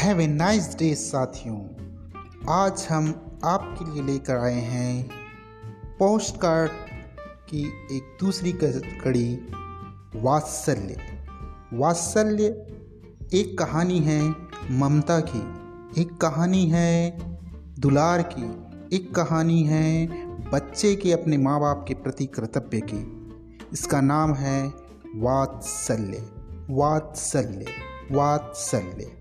Have a nice day साथियों। आज हम आपके लिए लेकर आए हैं पोस्ट कार्ड की एक दूसरी कड़ी, वात्सल्य। वात्सल्य एक कहानी है ममता की, एक कहानी है दुलार की, एक कहानी है बच्चे के अपने माँ बाप के प्रति कर्तव्य की। इसका नाम है वात्सल्य। वात्सल्य। वात्सल्य।